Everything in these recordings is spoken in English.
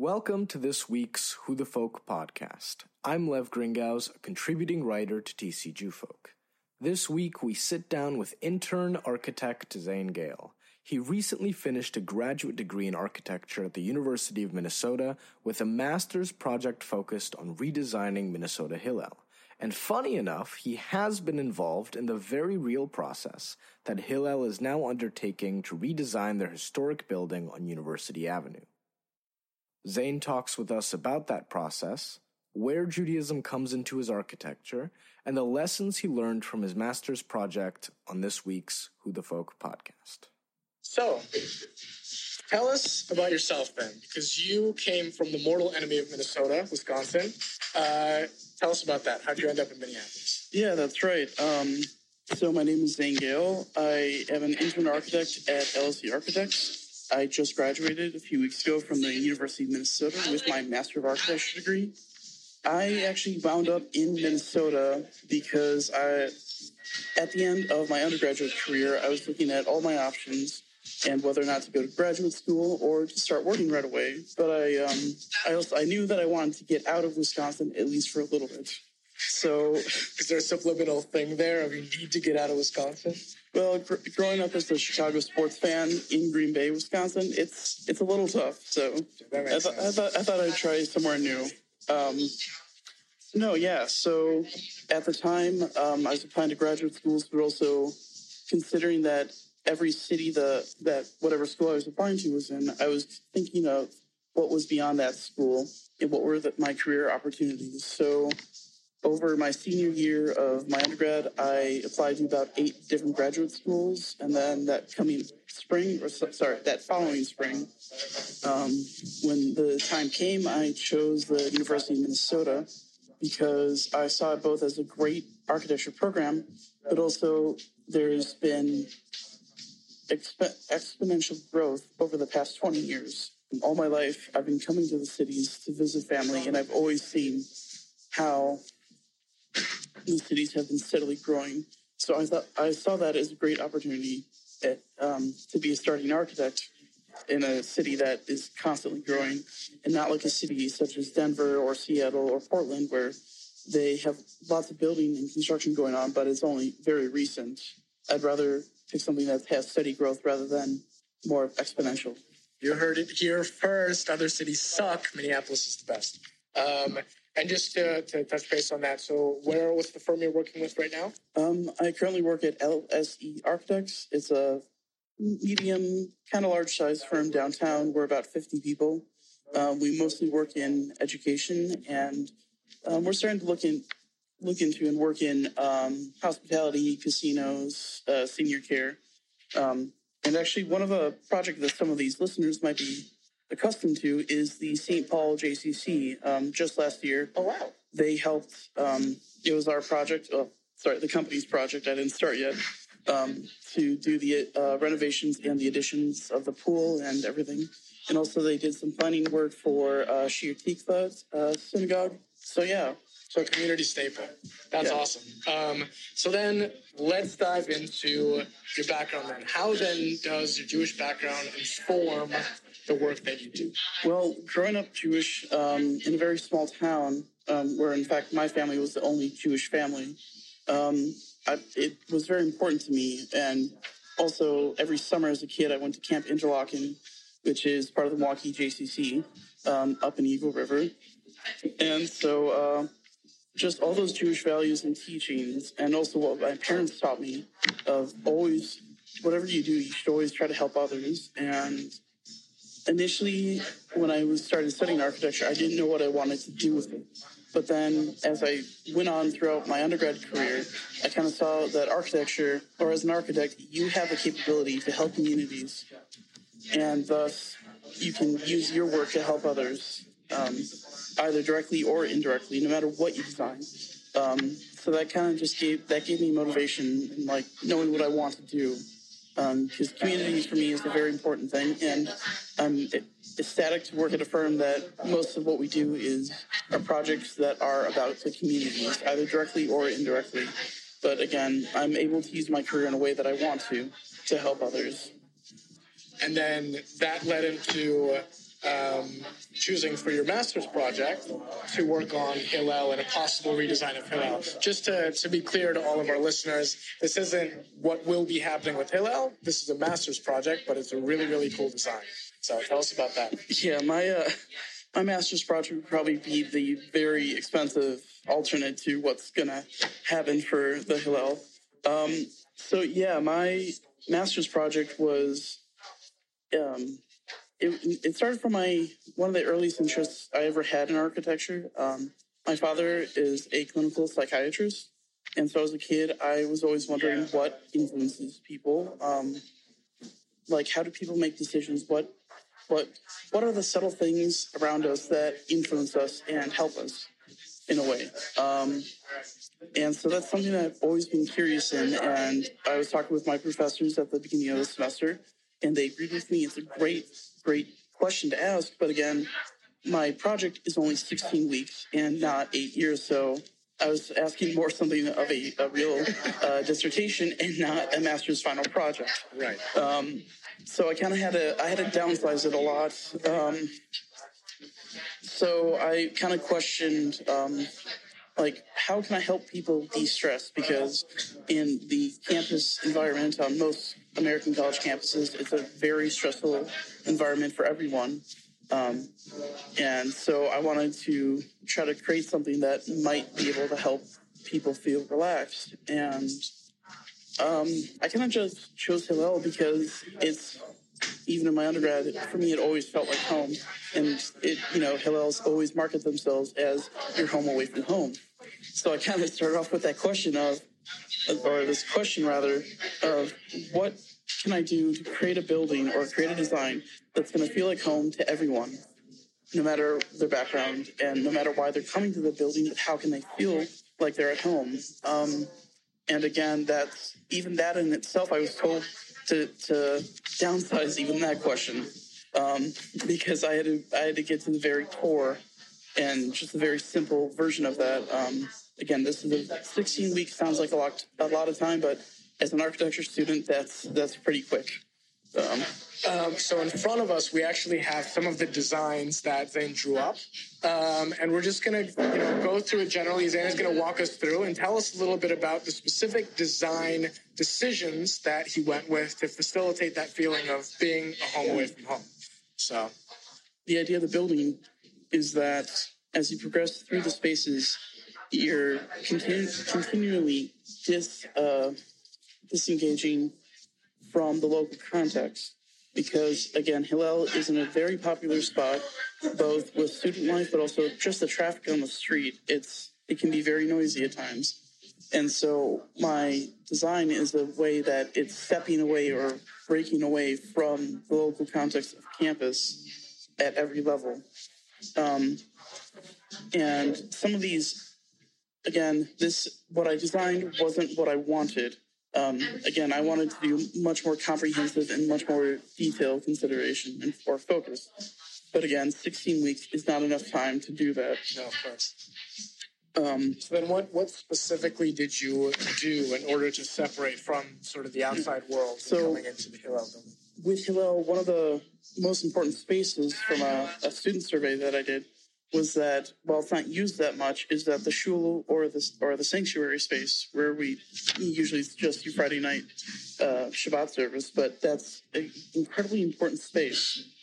Welcome to this week's Who the Folk podcast. I'm Lev Gringauz, a contributing writer to TC Jewfolk. This week we sit down with intern architect Zane Gale. He recently finished a graduate degree in architecture at the University of Minnesota with a master's project focused on redesigning Minnesota Hillel. And funny enough, he has been involved in the very real process that Hillel is now undertaking to redesign their historic building on University Avenue. Zane talks with us about that process, where Judaism comes into his architecture, and the lessons he learned from his master's project on this week's Who the Folk podcast. So, tell us about yourself then, because you came from the mortal enemy of Minnesota, Wisconsin. Uh, tell us about that. How did you end up in Minneapolis? Yeah, that's right. Um, so my name is Zane Gale. I am an intern architect at LSE Architects. I just graduated a few weeks ago from the University of Minnesota with my Master of Architecture degree. I actually wound up in Minnesota because I, at the end of my undergraduate career, I was looking at all my options and whether or not to go to graduate school or to start working right away. But I, um, I also I knew that I wanted to get out of Wisconsin at least for a little bit. So, is there a subliminal thing there of you need to get out of Wisconsin? Well, gr- growing up as a Chicago sports fan in Green Bay, Wisconsin, it's it's a little tough. So I, th- I, thought I thought I'd try somewhere new. Um, no, yeah. So at the time, um, I was applying to graduate schools, but also considering that every city the that whatever school I was applying to was in, I was thinking of what was beyond that school and what were the, my career opportunities. So over my senior year of my undergrad, I applied to about eight different graduate schools, and then that coming spring, or sorry, that following spring, um, when the time came, I chose the University of Minnesota because I saw it both as a great architecture program, but also there's been exp- exponential growth over the past 20 years. All my life, I've been coming to the cities to visit family, and I've always seen how the cities have been steadily growing. So I thought I saw that as a great opportunity at, um, to be a starting architect in a city that is constantly growing, and not like a city such as Denver or Seattle or Portland where they have lots of building and construction going on, but it's only very recent. I'd rather pick something that has steady growth rather than more exponential. You heard it here first. Other cities suck. Minneapolis is the best. Um, and just to, to, touch base on that, so where what's the firm you're working with right now? Um, I currently work at LSE Architects. It's a medium, kind of large size firm downtown. We're about 50 people. Um, we mostly work in education, and um, we're starting to look in look into and work in um, hospitality, casinos, uh, senior care. Um, and actually, one of a project that some of these listeners might be accustomed to is the St. Paul JCC. Um, just last year, oh wow, they helped. Um, it was our project. Oh, sorry, the company's project. I didn't start yet. Um, to do the uh, renovations and the additions of the pool and everything. And also, they did some planning work for uh, Shir Tikvah uh, synagogue. So yeah, so a community staple. That's yeah. awesome. Um, so then let's dive into your background then. How then does your Jewish background inform the work that you do? Well, growing up Jewish um, in a very small town, um, where in fact my family was the only Jewish family, um, I, it was very important to me. And also, every summer as a kid, I went to Camp Interlaken, which is part of the Milwaukee JCC um, up in Eagle River. And so, uh, just all those Jewish values and teachings, and also what my parents taught me of always, whatever you do, you should always try to help others. And initially, when I was started studying architecture, I didn't know what I wanted to do with it. But then, as I went on throughout my undergrad career, I kind of saw that architecture, or as an architect, you have the capability to help communities, and thus you can use your work to help others, um, either directly or indirectly, no matter what you design. Um, so that kind of just gave that gave me motivation and like knowing what I want to do um, community for me is a very important thing, and I'm ecstatic to work at a firm that most of what we do is are projects that are about the communities, either directly or indirectly. But again, I'm able to use my career in a way that I want to to help others. And then that led into um, choosing for your master's project to work on Hillel and a possible redesign of Hillel. Just to, to be clear to all of our listeners, this isn't what will be happening with Hillel. This is a master's project, but it's a really, really cool design. So tell us about that. Yeah, my uh, my master's project would probably be the very expensive alternate to what's gonna happen for the Hillel. Um, so yeah, my master's project was um, it, it started from my one of the earliest interests I ever had in architecture. Um, my father is a clinical psychiatrist, and so as a kid, I was always wondering what influences people. Um, like, how do people make decisions? What what what are the subtle things around us that influence us and help us in a way? Um, and so that's something that I've always been curious in. And I was talking with my professors at the beginning of the semester, and they agreed with me. It's a great, great question to ask. But again, my project is only 16 weeks and not eight years. So I was asking more something of a, a real uh, dissertation and not a master's final project. Right. Um, so I kind of had to I had to downsize it a lot. Um, so I kind of questioned um, like how can I help people de-stress because in the campus environment on most American college campuses it's a very stressful environment for everyone. Um, and so I wanted to try to create something that might be able to help people feel relaxed. And um, I kind of just chose Hillel because it's even in my undergrad, for me, it always felt like home. And it, you know, Hillel's always market themselves as your home away from home. So I kind of started off with that question of, or this question rather, of what can I do to create a building or create a design that's going to feel like home to everyone, no matter their background and no matter why they're coming to the building, but how can they feel like they're at home? Um, and again, that's even that in itself, I was told to, to downsize even that question um, because I had to I had to get to the very core and just a very simple version of that. Um, again, this is a 16 weeks sounds like a lot a lot of time, but as an architecture student, that's that's pretty quick. Um, um, so in front of us, we actually have some of the designs that Zane drew up, um, and we're just going to you know go through it generally. Zane is going to walk us through and tell us a little bit about the specific design decisions that he went with to facilitate that feeling of being a home away from home. So, the idea of the building is that as you progress through the spaces, you're continu- continually dis, uh, disengaging from the local context because again, Hillel is in a very popular spot, both with student life, but also just the traffic on the street. It's it can be very noisy at times, and so my design is a way that it's stepping away or breaking away from the local context of campus at every level. Um, and some of these, again, this what I designed wasn't what I wanted um, again, I wanted to do much more comprehensive and much more detailed consideration and or focus. But again, 16 weeks is not enough time to do that. No, of course. Um, so then, what what specifically did you do in order to separate from sort of the outside world so coming into the Hillel building? With Hillel, one of the most important spaces from a, a student survey that I did was that while it's not used that much, is that the shul or the or the sanctuary space where we usually just do Friday night uh, Shabbat service, but that's an incredibly important space.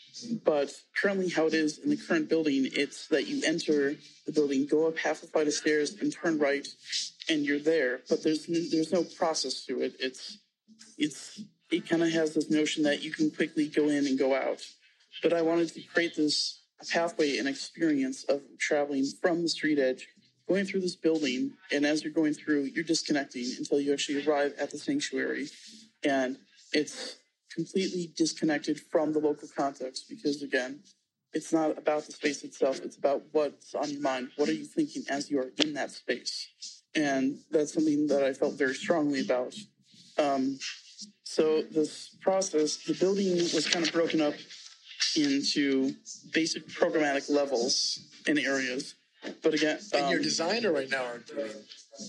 But currently, how it is in the current building, it's that you enter the building, go up half a flight of stairs, and turn right, and you're there. But there's there's no process to it. It's it's it kind of has this notion that you can quickly go in and go out. But I wanted to create this pathway and experience of traveling from the street edge, going through this building, and as you're going through, you're disconnecting until you actually arrive at the sanctuary. And it's completely disconnected from the local context because, again, it's not about the space itself, it's about what's on your mind. What are you thinking as you are in that space? And that's something that I felt very strongly about. Um, so, this process, the building was kind of broken up into basic programmatic levels and areas. But again, in um, your designer right now,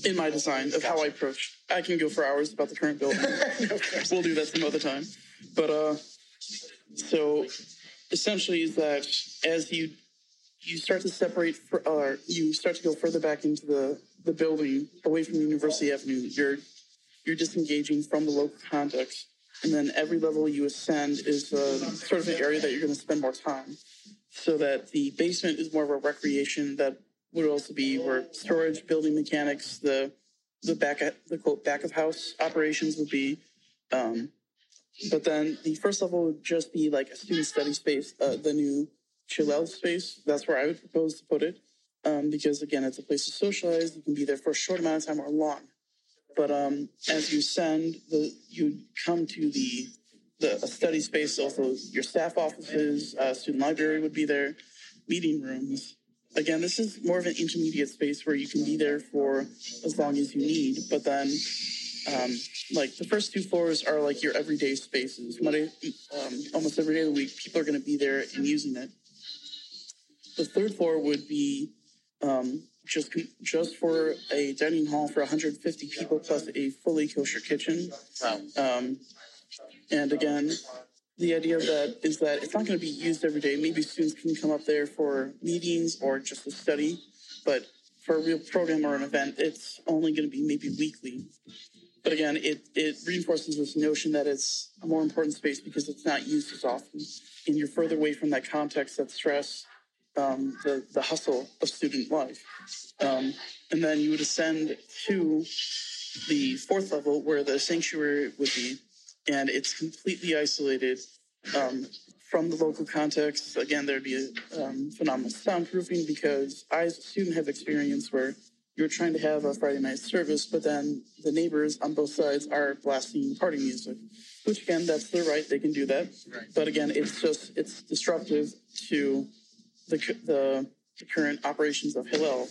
in my design of how I approach, I can go for hours about the current building. we'll do that some other time. But uh, so essentially is that as you you start to separate, for, or you start to go further back into the the building, away from University Avenue, you're you're disengaging from the local context, and then every level you ascend is uh, sort of an area that you're going to spend more time. So that the basement is more of a recreation that would also be where storage, building mechanics, the the back at the quote back of house operations would be. Um, but then the first level would just be like a student study space, uh, the new Chillel space. That's where I would propose to put it. Um, because again, it's a place to socialize. You can be there for a short amount of time or long. But um, as you send, the you come to the the study space. Also, your staff offices, uh, student library would be there, meeting rooms, again, this is more of an intermediate space where you can be there for as long as you need. But then, um, like the first two floors are like your everyday spaces. Monday, um, almost every day of the week, people are going to be there and using it. The third floor would be um, just just for a dining hall for 150 people plus a fully kosher kitchen. Wow. Um, and again, the idea of that is that it's not going to be used every day. Maybe students can come up there for meetings or just to study, but for a real program or an event, it's only going to be maybe weekly. But again, it, it reinforces this notion that it's a more important space because it's not used as often. And you're further away from that context, that stress, um, the, the hustle of student life. Um, and then you would ascend to the fourth level where the sanctuary would be and it's completely isolated um, from the local context. Again, there'd be a um, phenomenal soundproofing because I, as a student, have experience where you're trying to have a Friday night service, but then the neighbors on both sides are blasting party music, which again, that's their right; they can do that. Right. But again, it's just it's disruptive to the the, the current operations of Hillel.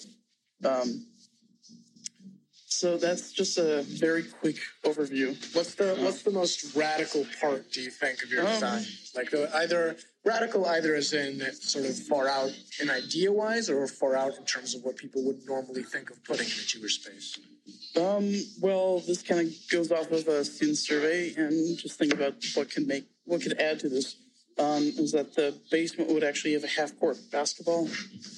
Um, so that's just a very quick overview. What's the what's the most radical part do you think of your um, design? Like the, either radical either as in sort of far out in idea wise or far out in terms of what people would normally think of putting in a Jewish space? Um, well, this kind of goes off of a student survey and just think about what can make what could add to this. Um, is that the basement would actually have a half court basketball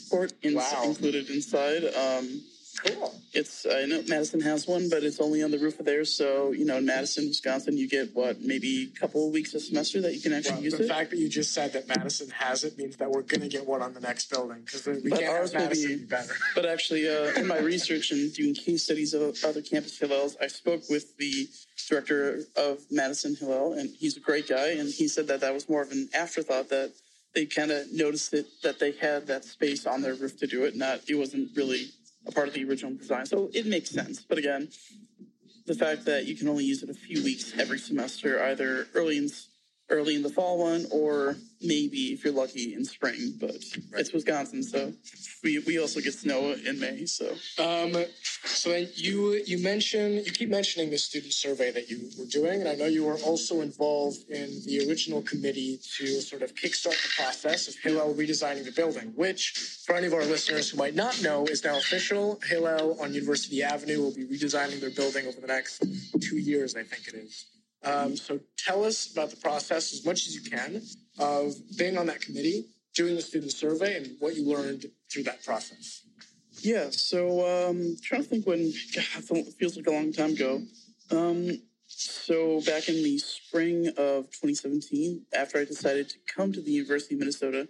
court in, wow. included inside. Um, Cool. It's I know Madison has one, but it's only on the roof of theirs. So you know, in Madison, Wisconsin, you get what maybe a couple of weeks a semester that you can actually well, use the it. The fact that you just said that Madison has it means that we're going to get one on the next building because we but can't have Madison be, be better. But actually, uh, in my research and doing case studies of other campus Hillels, I spoke with the director of Madison Hillel, and he's a great guy, and he said that that was more of an afterthought that they kind of noticed it that they had that space on their roof to do it. Not it wasn't really a part of the original design. So it makes sense. But again, the fact that you can only use it a few weeks every semester, either early in early in the fall one, or maybe if you're lucky in spring. But right. it's Wisconsin, so we we also get snow in May. So um, so then you you mention you keep mentioning the student survey that you were doing, and I know you were also involved in the original committee to sort of kickstart the process of Hillel redesigning the building, which for any of our listeners who might not know is now official. Hillel on University Avenue will be redesigning their building over the next two years, I think it is. Um, so tell us about the process as much as you can of being on that committee, doing the student survey, and what you learned through that process. Yeah, so um, trying to think when, God, it feels like a long time ago. Um, so back in the spring of 2017, after I decided to come to the University of Minnesota,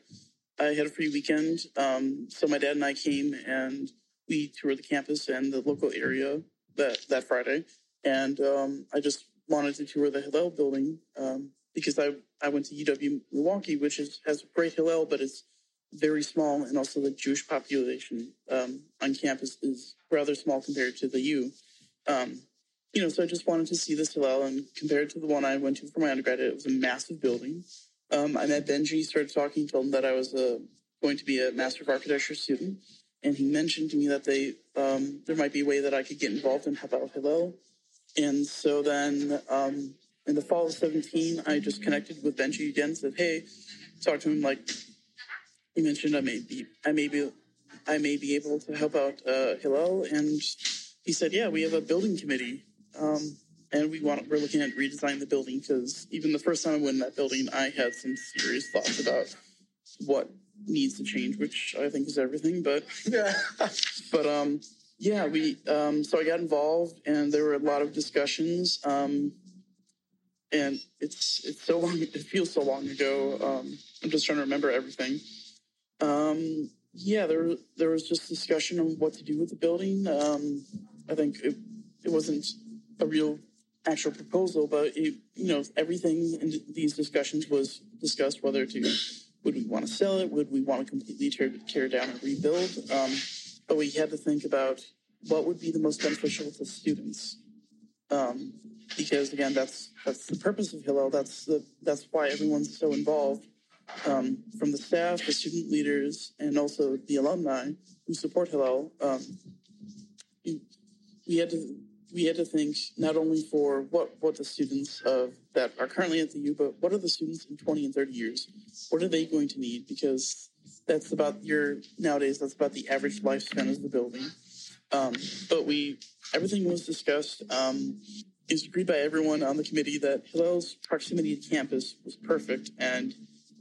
I had a free weekend. Um, so my dad and I came and we toured the campus and the local area that, that Friday. And um, I just wanted to tour the Hillel building um, because I, I went to UW Milwaukee, which is, has a great Hillel, but it's very small, and also the Jewish population um, on campus is rather small compared to the U. Um, you know, so I just wanted to see this Hillel, and compared to the one I went to for my undergraduate, it was a massive building. Um, I met Benji, started talking, told him that I was uh, going to be a Master of Architecture student, and he mentioned to me that they um, there might be a way that I could get involved out Hillel. And so then um, in the fall of 17, I just connected with Benji again, said, hey, talked to him like he mentioned I may be I may be I may be able to help out uh, Hillel, and he said, yeah, we have a building committee. Um, and we want we're looking at redesigning the building because even the first time I went in that building, I had some serious thoughts about what needs to change, which I think is everything. But Yeah. but um yeah we um so i got involved and there were a lot of discussions um and it's it's so long it feels so long ago um i'm just trying to remember everything. Um yeah there there was just discussion on what to do with the building um i think it, it wasn't a real actual proposal but it, you know everything in these discussions was discussed whether to would we want to sell it would we want to completely tear, tear down and rebuild um but we had to think about what would be the most beneficial to students. Um, because again, that's that's the purpose of Hillel. That's the that's why everyone's so involved, um, from the staff, the student leaders, and also the alumni who support Hillel. Um, we had to we had to think not only for what what the students of that are currently at the U, but what are the students in twenty and thirty years? What are they going to need? Because that's about your nowadays. That's about the average lifespan of the building. Um, but we everything was discussed. Um, it was agreed by everyone on the committee that Hillel's proximity to campus was perfect and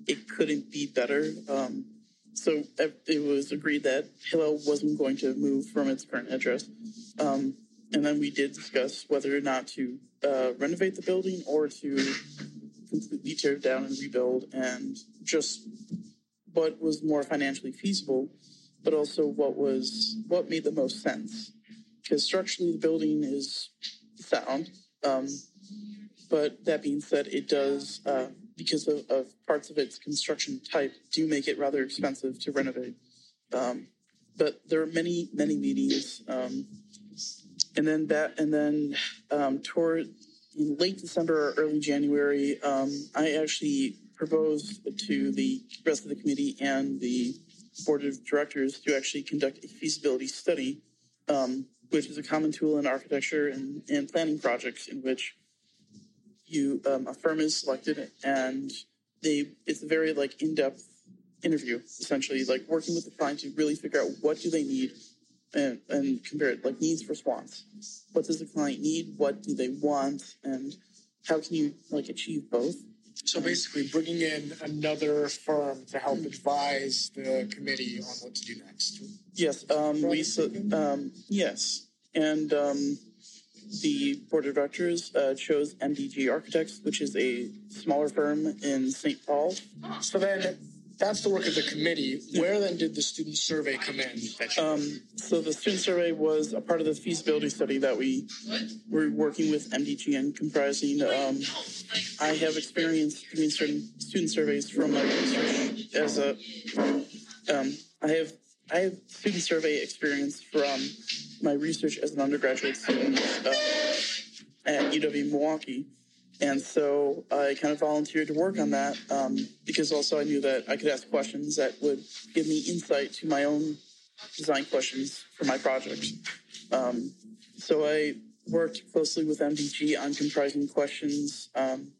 it couldn't be better. Um, so it was agreed that Hillel wasn't going to move from its current address. Um, and then we did discuss whether or not to uh, renovate the building or to completely tear it down and rebuild and just what was more financially feasible, but also what was what made the most sense. Because structurally, the building is sound, um, but that being said, it does uh, because of, of, parts of its construction type do make it rather expensive to renovate. Um, but there are many many meetings, um, and then that and then um, toward in late December or early January, um, I actually proposed to the rest of the committee and the board of directors to actually conduct a feasibility study, um, which is a common tool in architecture and, and planning projects in which you um, a firm is selected and they it's a very like in-depth interview essentially like working with the client to really figure out what do they need and, and compare it like needs response. What does the client need? What do they want? And how can you like achieve both so basically, bringing in another firm to help advise the committee on what to do next. Yes, um, we um, yes, and um, the board of directors uh, chose MDG Architects, which is a smaller firm in St. Paul. So then, that's the work of the committee. Where then did the student survey come in? Um, so the student survey was a part of the feasibility study that we were working with MDG and comprising. Um, I have experience doing certain student surveys from my research as a. Um, I have I have student survey experience from my research as an undergraduate student uh, at UW Milwaukee. And so I kind of volunteered to work on that um, because also I knew that I could ask questions that would give me insight to my own design questions for my project. Um, so I worked closely with MDG on comprising questions um,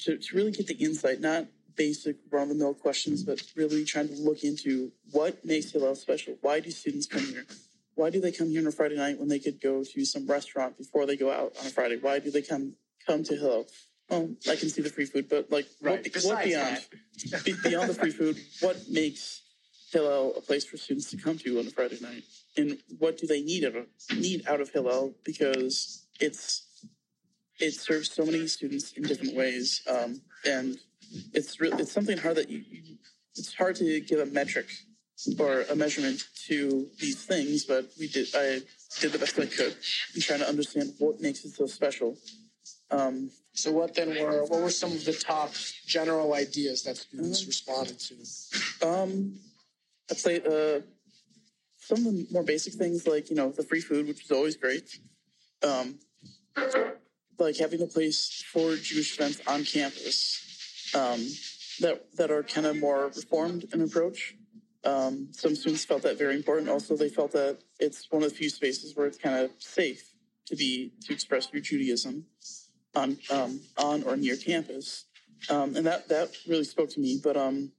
to, to really get the insight, not basic run of the mill questions, but really trying to look into what makes Hillel special. Why do students come here? Why do they come here on a Friday night when they could go to some restaurant before they go out on a Friday? Why do they come come to Hillel. Oh, I can see the free food, but like, right. what, what beyond beyond the free food? What makes Hillel a place for students to come to on a Friday night? And what do they need out of need out of Hillel? Because it's it serves so many students in different ways, um, and it's re- it's something hard that you, you it's hard to give a metric or a measurement to these things, but we did I did the best I could in trying to understand what makes it so special. Um, so what then were what were some of the top general ideas that students uh, responded to? Um, I'd say uh, some of the more basic things like you know the free food, which is always great. Um, like having a place for Jewish events on campus um, that that are kind of more reformed in approach. Um, some students felt that very important. Also, they felt that it's one of the few spaces where it's kind of safe to be to express your Judaism on um, on or near campus, um, and that that really spoke to me. But um,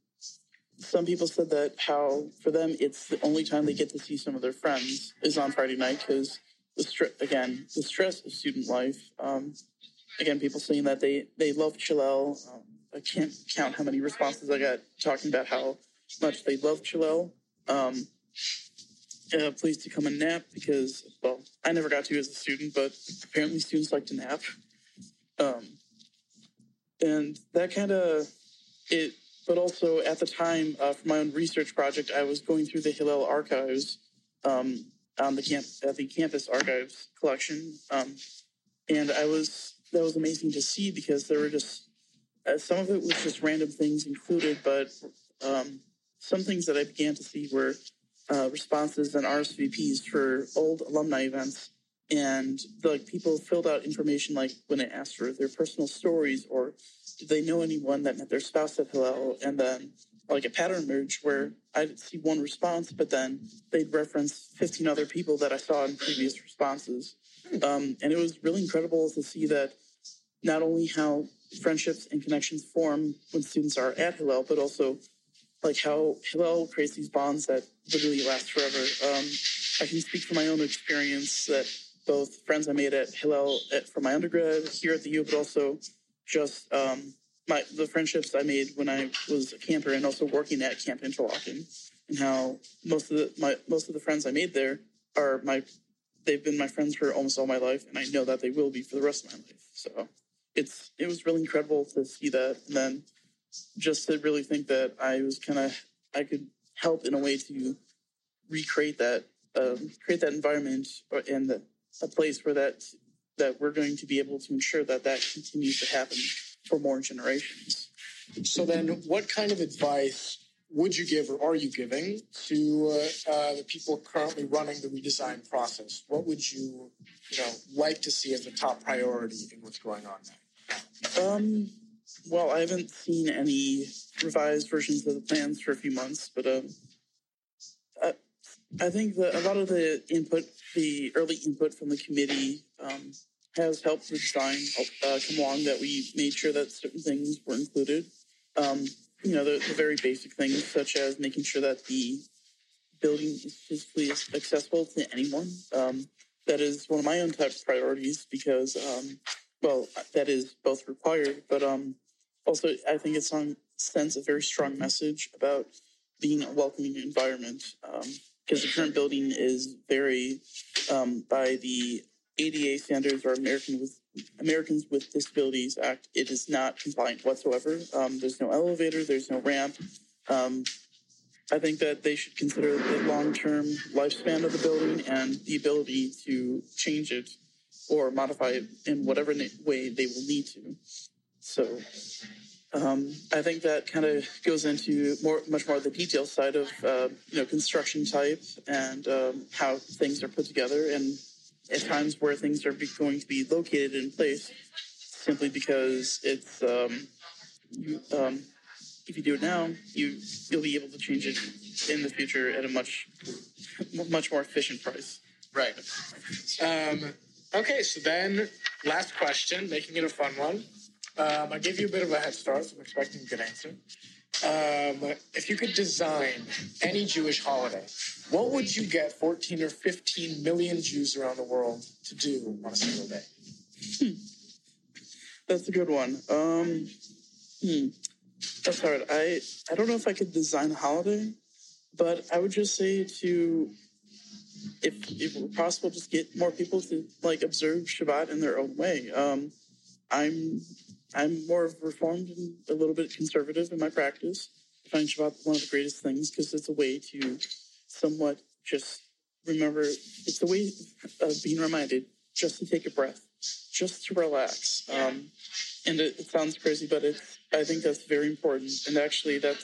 some people said that how for them it's the only time they get to see some of their friends is on Friday night because the str- again the stress of student life. Um, again, people saying that they they love Chillel. Um, I can't count how many responses I got talking about how much they love Chillel. Um, uh, please to come and nap because well, I never got to as a student, but apparently students like to nap. Um, and that kind of it. But also at the time uh, for my own research project, I was going through the Hillel archives um, on the camp at the campus archives collection, um, and I was that was amazing to see because there were just uh, some of it was just random things included, but um, some things that I began to see were uh, responses and RSVPs for old alumni events. And like people filled out information like when they asked for their personal stories or did they know anyone that met their spouse at Hillel? And then like a pattern emerged where I'd see one response, but then they'd reference 15 other people that I saw in previous responses. Um, and it was really incredible to see that not only how friendships and connections form when students are at Hillel, but also like how Hillel creates these bonds that literally last forever. Um, I can speak from my own experience that both friends I made at Hillel at, from my undergrad here at the U, but also just um, my the friendships I made when I was a camper and also working at Camp Interlaken, and how most of the my most of the friends I made there are my they've been my friends for almost all my life, and I know that they will be for the rest of my life. So it's it was really incredible to see that, and then just to really think that I was kind of I could help in a way to recreate that um, create that environment and the, a place where that that we're going to be able to ensure that that continues to happen for more generations. So then, what kind of advice would you give, or are you giving, to uh, uh, the people currently running the redesign process? What would you, you know, like to see as a top priority in what's going on now? Um, well, I haven't seen any revised versions of the plans for a few months, but um, I, I think that a lot of the input, the early input from the committee, um, has helped design uh, come along. That we made sure that certain things were included. Um, you know, the, the, very basic things such as making sure that the building is physically accessible to anyone. Um, that is one of my own of priorities because, um, well, that is both required, but um, also I think it sends a very strong message about being a welcoming environment because the current building is very, um, by the ADA standards or American with Americans with Disabilities Act, it is not compliant whatsoever. Um, there's no elevator, there's no ramp. Um, I think that they should consider the long-term lifespan of the building and the ability to change it or modify it in whatever way they will need to. So um, I think that kind of goes into more, much more of the detail side of uh, you know construction type and um, how things are put together, and at times where things are going to be located in place, simply because it's um, you, um, if you do it now, you you'll be able to change it in the future at a much much more efficient price. Right. Um, okay, so then last question, making it a fun one. Um, I gave you a bit of a head start, so I'm expecting a good answer. Um, if you could design any Jewish holiday, what would you get 14 or 15 million Jews around the world to do on a single day? Hmm. That's a good one. Um, hmm. That's hard. I, I don't know if I could design a holiday, but I would just say to, if, if it were possible, just get more people to like observe Shabbat in their own way. Um, I'm I'm more reformed and a little bit conservative in my practice. I find Shabbat one of the greatest things because it's a way to somewhat just remember, it's a way of being reminded just to take a breath, just to relax. Um, and it, it, sounds crazy, but it's I think that's very important. And actually, that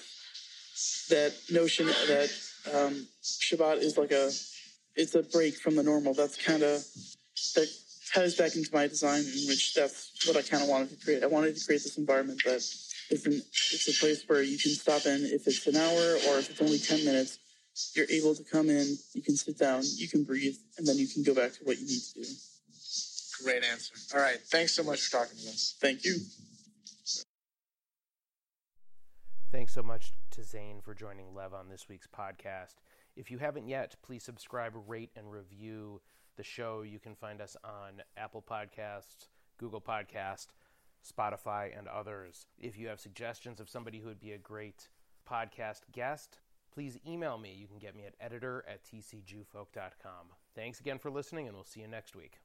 that notion that um, Shabbat is like a, it's a break from the normal. That's kind of that ties back into my design, in which that's what I kind of wanted to create. I wanted to create this environment that is an, it's a place where you can stop in if it's an hour or if it's only 10 minutes. You're able to come in, you can sit down, you can breathe, and then you can go back to what you need to do. Great answer. All right. Thanks so much for talking to us. Thank you. Thanks so much to Zane for joining Lev on this week's podcast. If you haven't yet, please subscribe, rate, and review the show. You can find us on Apple Podcasts, Google Podcast, Spotify, and others. If you have suggestions of somebody who would be a great podcast guest, please email me. You can get me at editor at tcjewfolk.com. Thanks again for listening, and we'll see you next week.